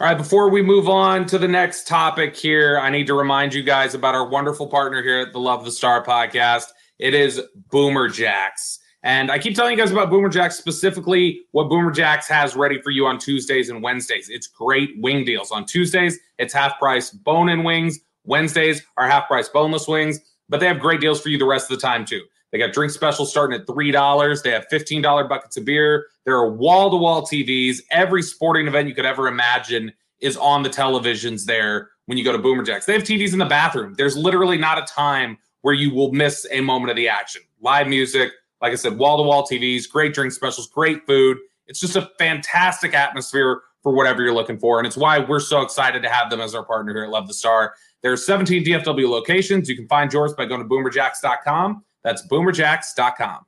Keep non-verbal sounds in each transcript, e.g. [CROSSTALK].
All right, before we move on to the next topic here, I need to remind you guys about our wonderful partner here at the Love the Star podcast. It is Boomer Jacks. And I keep telling you guys about Boomer Jacks, specifically what Boomer Jacks has ready for you on Tuesdays and Wednesdays. It's great wing deals. On Tuesdays, it's half price bone in wings. Wednesdays are half price boneless wings, but they have great deals for you the rest of the time, too. They got drink specials starting at $3. They have $15 buckets of beer. There are wall to wall TVs. Every sporting event you could ever imagine is on the televisions there when you go to Boomer Jacks. They have TVs in the bathroom. There's literally not a time where you will miss a moment of the action. Live music, like I said, wall to wall TVs, great drink specials, great food. It's just a fantastic atmosphere for whatever you're looking for. And it's why we're so excited to have them as our partner here at Love the Star. There's 17 DFW locations. You can find yours by going to boomerjacks.com. That's boomerjacks.com.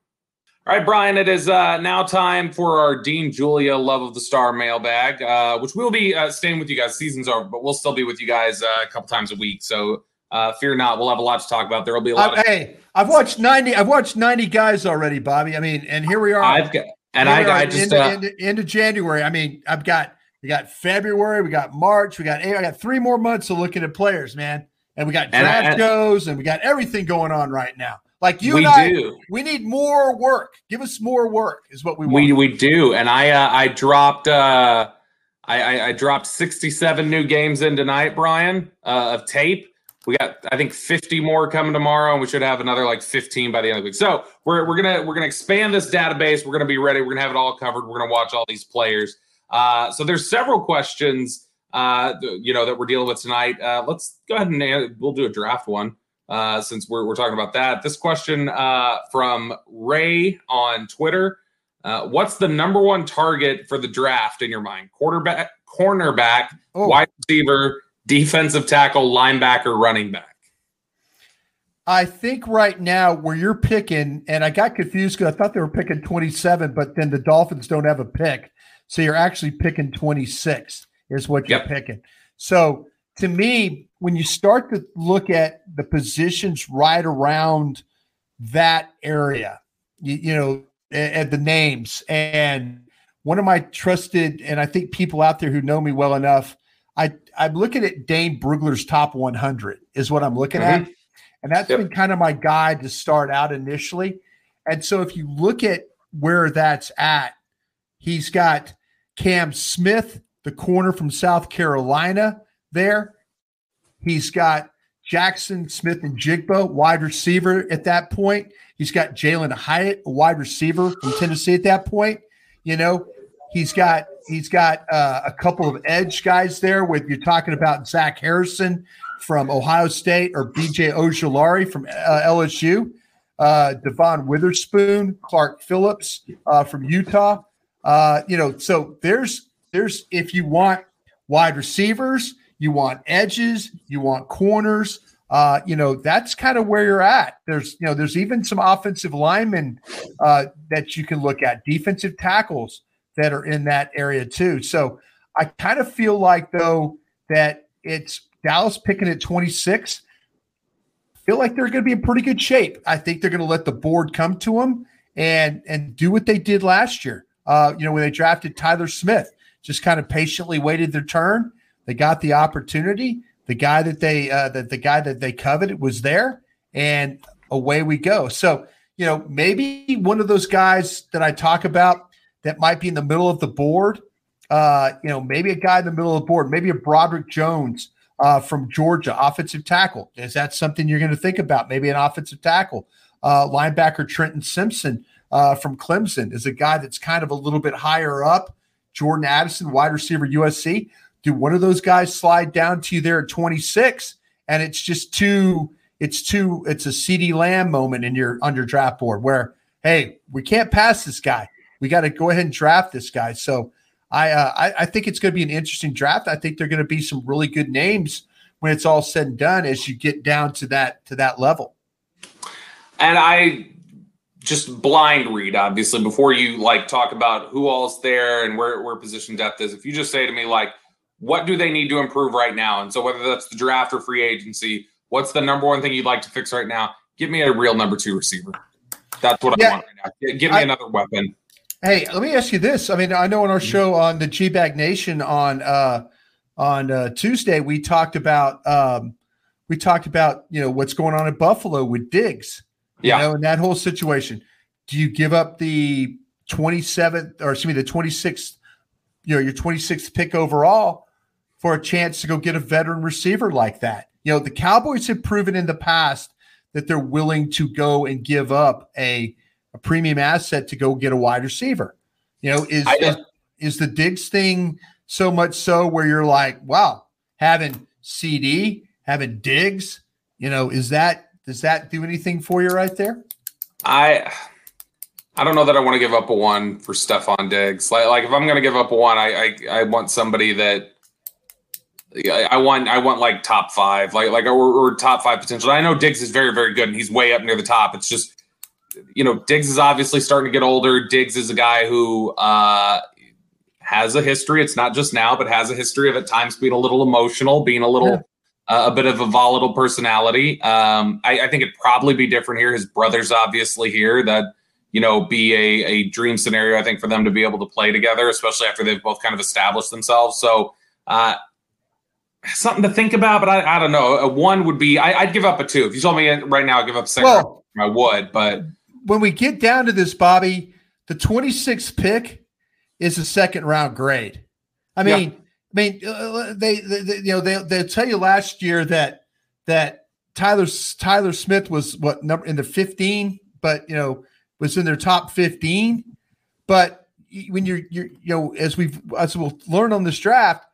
All right, Bryan, it is uh, now time for our Dean Julia Love of the Star mailbag, uh, which will be uh, staying with you guys. Season's over, but we'll still be with you guys uh, a couple times a week. So uh, fear not, we'll have a lot to talk about. There will be a lot. of- hey, I've watched ninety. I've watched ninety guys already, Bobby. I mean, and here we are. I've got, and I, I just into, uh, into, into January. I mean, I've got we got February, we got March, we got I got three more months of looking at players, man, and we got And I- draft goes, and we got everything going on right now. Like you we and I, do. we need more work. Give us more work, is what we want. We we do, and I uh, I dropped uh, I, I I dropped sixty seven new games in tonight, Bryan, uh, of tape. We got I think fifty more coming tomorrow, and we should have another like fifteen by the end of the week. So we're we're gonna we're gonna expand this database. We're gonna be ready. We're gonna have it all covered. We're gonna watch all these players. Uh, so there's several questions uh, you know that we're dealing with tonight. Uh, let's go ahead and uh, we'll do a draft one uh, since we're, we're talking about that. This question uh, from Ray on Twitter. Uh, what's the number one target for the draft in your mind? Quarterback, cornerback, Oh. wide receiver, defensive tackle, linebacker, running back. I think right now where you're picking, and I got confused because I thought they were picking 27, but then the Dolphins don't have a pick. So you're actually picking 26 is what you're Yep. picking. So to me, when you start to look at the positions right around that area, you, you know, at the names, and one of my trusted, and I think people out there who know me well enough, I, I'm looking at Dane Brugler's top 100 is what I'm looking at. Mm-hmm. And that's Yep. been kind of my guide to start out initially. And so if you look at where that's at, he's got Cam Smith, the corner from South Carolina, there. He's got Jackson Smith-Njigba, wide receiver at that point. He's got Jalin Hyatt, a wide receiver from Tennessee at that point. You know, he's got he's got uh, a couple of edge guys there. With you're talking about Zach Harrison from Ohio State or BJ Ojulari from uh, LSU, uh, Devon Witherspoon, Clark Phillips uh, from Utah. Uh, you know, so there's there's if you want wide receivers, you want edges, you want corners. Uh, you know, that's kind of where you're at. There's, you know, there's even some offensive linemen uh, that you can look at, defensive tackles that are in that area too. So I kind of feel like though that it's Dallas picking at 26. Feel like they're going to be in pretty good shape. I think they're going to let the board come to them and and do what they did last year. Uh, you know, when they drafted Tyler Smith, just kind of patiently waited their turn. They got the opportunity. The guy that they uh, that the guy that they coveted was there, and away we go. So you know, maybe one of those guys that I talk about that might be in the middle of the board uh, you know, maybe a guy in the middle of the board, maybe a Broderick Jones uh, from Georgia, offensive tackle. Is that something you're going to think about? Maybe an offensive tackle. Uh, linebacker Trenton Simpson uh, from Clemson is a guy that's kind of a little bit higher up. Jordan Addison, wide receiver USC. Do one of those guys slide down to you there at 26? And it's just too, it's too, it's a CeeDee Lamb moment in your your draft board where, hey, we can't pass this guy. We got to go ahead and draft this guy. So I, uh, I, I think it's going to be an interesting draft. I think there are going to be some really good names when it's all said and done as you get down to that to that level. And I just blind read, obviously, before you like talk about who all's there and where, where position depth is. If you just say to me, like, what do they need to improve right now? And so whether that's the draft or free agency, what's the number one thing you'd like to fix right now? Give me a real number two receiver. That's what yeah, I want right now. Give me I, another weapon. Hey, let me ask you this. I mean, I know on our show on the G Bag Nation on uh on uh, Tuesday we talked about um we talked about you know what's going on in Buffalo with Diggs yeah. You know, in that whole situation, do you give up the 27th or excuse me, the 26th, you know, your 26th pick overall for a chance to go get a veteran receiver like that? You know, the Cowboys have proven in the past that they're willing to go and give up a, a premium asset to go get a wide receiver. You know, is, is, is the Diggs thing so much so where you're like, wow, having CeeDee, having Diggs, you know, is that does that do anything for you right there? I I don't know that I want to give up a one for Stefon Diggs. Like, like if I'm going to give up a one, I, I, I want somebody that I want I want like top five, like like or, or, top five potential. I know Diggs is very very good and he's way up near the top. It's just you know Diggs is obviously starting to get older. Diggs is a guy who uh, has a history. It's not just now, but has a history of at times being a little emotional, being a little uh, a bit of a volatile personality. Um, I, I, think it'd probably be different here. His brother's obviously here. That you know be a, a dream scenario. I think for them to be able to play together, especially after they've both kind of established themselves. So. Uh, something to think about, but I, I don't know. A one would be I, would give up a two. If you told me right now, I'd give up a second. Well, I would, but when we get down to this, Bobby, the 26th pick is a second round grade. I mean, yeah. I mean, uh, uh, they, they, they, you know they they tell you last year that that Tyler Tyler Smith was what number in the 15, but you know was in their top 15. But when you're you're you know as we've as we'll learn on this draft,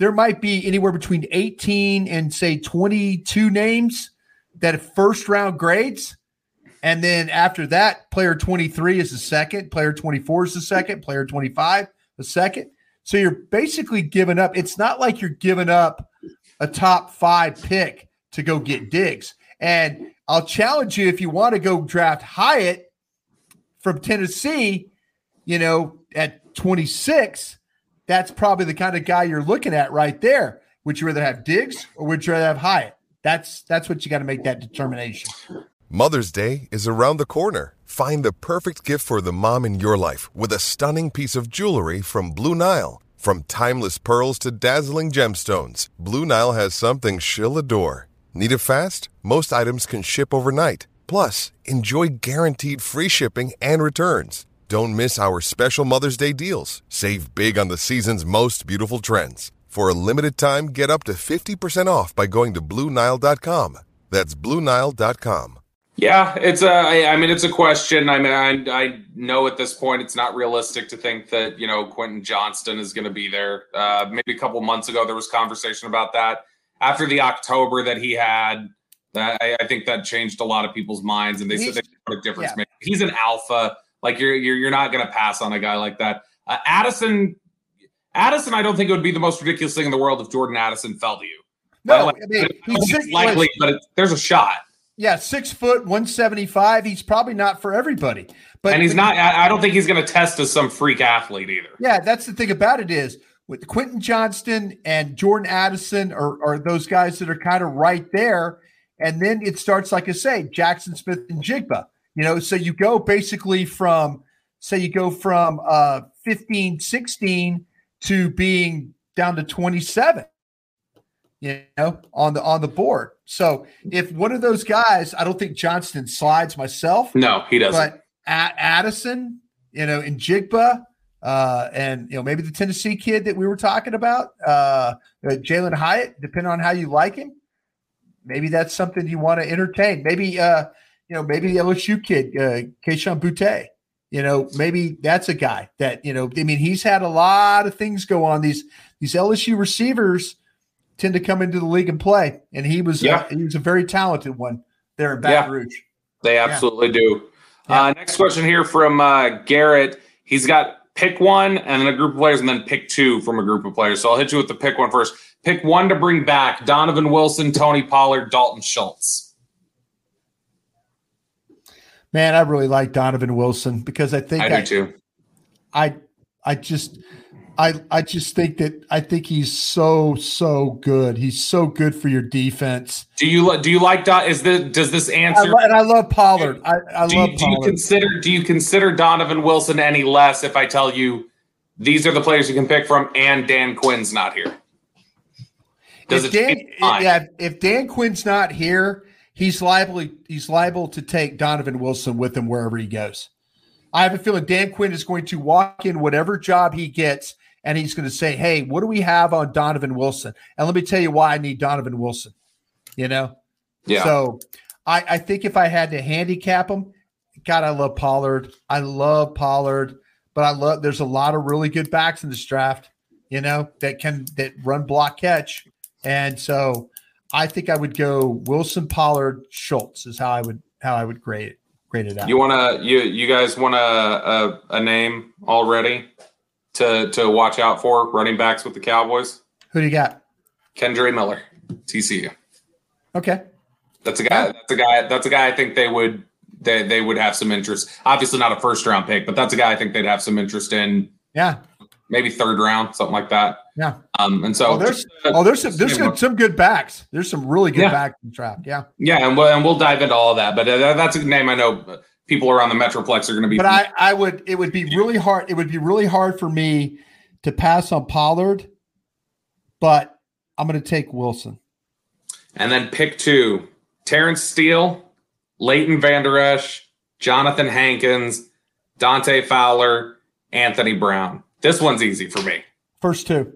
there might be anywhere between 18 and say 22 names that first round grades. And then after that, player 23 is the second, player 24 is the second, player 25 the second. So you're basically giving up. It's not like you're giving up a top five pick to go get Diggs. And I'll challenge you if you want to go draft Hyatt from Tennessee, you know, at 26, that's probably the kind of guy you're looking at right there. Would you rather have Diggs or would you rather have Hyatt? That's that's what you got to make that determination. Mother's Day is around the corner. Find the perfect gift for the mom in your life with a stunning piece of jewelry from Blue Nile. From timeless pearls to dazzling gemstones, Blue Nile has something she'll adore. Need it fast? Most items can ship overnight. Plus, enjoy guaranteed free shipping and returns. Don't miss our special Mother's Day deals. Save big on the season's most beautiful trends. For a limited time, get up to 50% off by going to BlueNile.com. That's BlueNile.com. Yeah, it's a. I mean, it's a question. I mean, I, I know at this point it's not realistic to think that you know Quentin Johnston is going to be there. Uh, maybe a couple months ago there was conversation about that. After the October that he had, I, I think that changed a lot of people's minds, and they He's, said they a difference. Yeah. He's an alpha. Like you're you're you're not going to pass on a guy like that. Uh, Addison, Addison, I don't think it would be the most ridiculous thing in the world if Jordan Addison fell to you. No, like, I mean, he's likely, but it, there's a shot. Yeah, six foot, 175. He's probably not for everybody. But and he's not, I don't think he's going to test as some freak athlete either. Yeah, that's the thing about it is with Quentin Johnston and Jordan Addison are, are those guys that are kind of right there. And then it starts, like I say, Jackson Smith-Njigba. You know, so you go basically from, say, you go from uh 15, 16 to being down to 27 you know, on the on the board. So if one of those guys, I don't think Johnston slides myself. No, he doesn't. But Addison, you know, Njigba, Uh, and you know maybe the Tennessee kid that we were talking about, uh, Jalin Hyatt, depending on how you like him, maybe that's something you want to entertain. Maybe uh, you know maybe the LSU kid, uh, Kayshon Boutte. You know maybe that's a guy that you know. I mean he's had a lot of things go on. These these LSU receivers tend to come into the league and play, and he was Yeah. uh, he was a very talented one there in Baton Rouge. They absolutely do. Yeah. Uh, next question here from uh, Garrett. He's got pick one and then a group of players, and then pick two from a group of players. So I'll hit you with the pick one first. Pick one to bring back Donovan Wilson, Tony Pollard, Dalton Schultz. Man, I really like Donovan Wilson because I think I I, do too. I I just I I just think that I think he's so so good. He's so good for your defense. Do you do you like Don? Is the does this answer? lo- and I love Pollard. I, I do, love you, do you consider do you consider Donovan Wilson any less if I tell you these are the players you can pick from and Dan Quinn's not here? Does if it Dan, change your mind? yeah, if Dan Quinn's not here, he's liable he's liable to take Donovan Wilson with him wherever he goes. I have a feeling Dan Quinn is going to walk in whatever job he gets, and he's going to say, "Hey, what do we have on Donovan Wilson?" And let me tell you why I need Donovan Wilson. You know, Yeah. So I, I think if I had to handicap him, God, I love Pollard. I love Pollard, but I love there's a lot of really good backs in this draft, you know, that can that run block catch. And so I think I would go Wilson Pollard Schultz is how I would how I would grade it grade it out. You want to you you guys want a, a a name already to to watch out for running backs with the Cowboys? Who do you got? Kendre Miller, TCU. Okay. That's a guy. That's a guy. That's a guy. I think they would they they would have some interest. Obviously, not a first round pick, but that's a guy I think they'd have some interest in. Yeah. Maybe third round, something like that. Yeah. Um, and so Oh, there's uh, oh there's some there's some, some good backs. There's some really good Yeah. backs in the draft. Yeah. yeah, and we'll, and we'll dive into all of that. But uh, that's a name I know people around the Metroplex are going to be. But I, I would it would be really hard it would be really hard for me to pass on Pollard, but I'm going to take Wilson. And then pick two Terence Steele, Leighton Vander Esch, Jonathan Hankins, Dante Fowler, Anthony Brown. This one's easy for me. First two.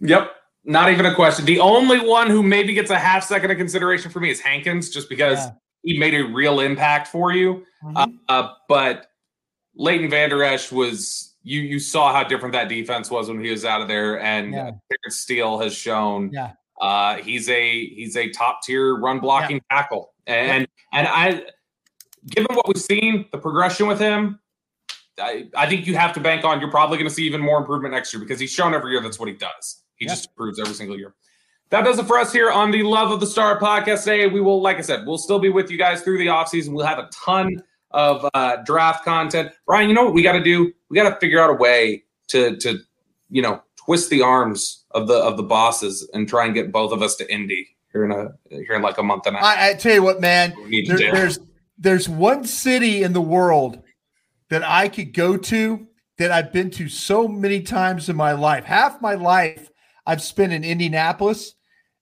Yep. Not even a question. The only one who maybe gets a half second of consideration for me is Hankins, just because Yeah. he made a real impact for you. Uh, uh, but Leighton Vander Esch was you you saw how different that defense was when he was out of there, and Yeah. Terence Steele has shown Yeah. uh, he's a he's a top tier run blocking tackle, and and I given what we've seen, the progression with him. I, I think you have to bank on you're probably going to see even more improvement next year because he's shown every year that's what he does. He Yeah. just improves every single year. That does it for us here on the Love of the Star podcast today. We will, like I said, we'll still be with you guys through the offseason. We'll have a ton of uh, draft content. Bryan, you know what we got to do? We got to figure out a way to to you know twist the arms of the of the bosses and try and get both of us to Indy here in a here in like a month and a half. I, I tell you what, man, We need to there- there's there's one city in the world that I could go to that I've been to so many times in my life. Half my life I've spent in Indianapolis.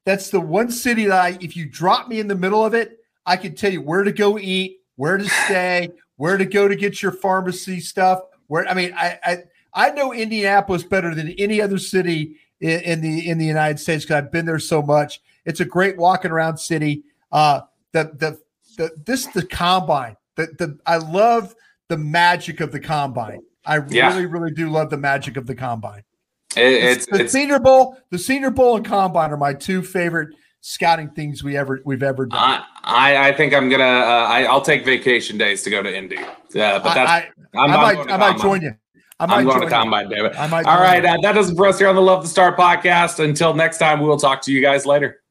That's the one city that I, if you drop me in the middle of it, I can tell you where to go eat, where to [SIGHS] stay, where to go to get your pharmacy stuff. Where I mean, I I, I know Indianapolis better than any other city in, in the in the United States because I've been there so much. It's a great walking around city. Uh, the the the this the combine. The the I love the magic of the combine. I Yeah. really really do love the magic of the combine. It- it's the it's Senior Bowl, the Senior Bowl and combine are my two favorite scouting things we ever we've ever done. I, I I think I'm gonna uh, I, I'll take vacation days to go to Indy. Yeah, but that's I, I'm, I, I might I might join you. I might I'm going to join you. combine, David. I might All right, uh, that does it for us here on the Love the Star podcast. Until next time, we will talk to you guys later.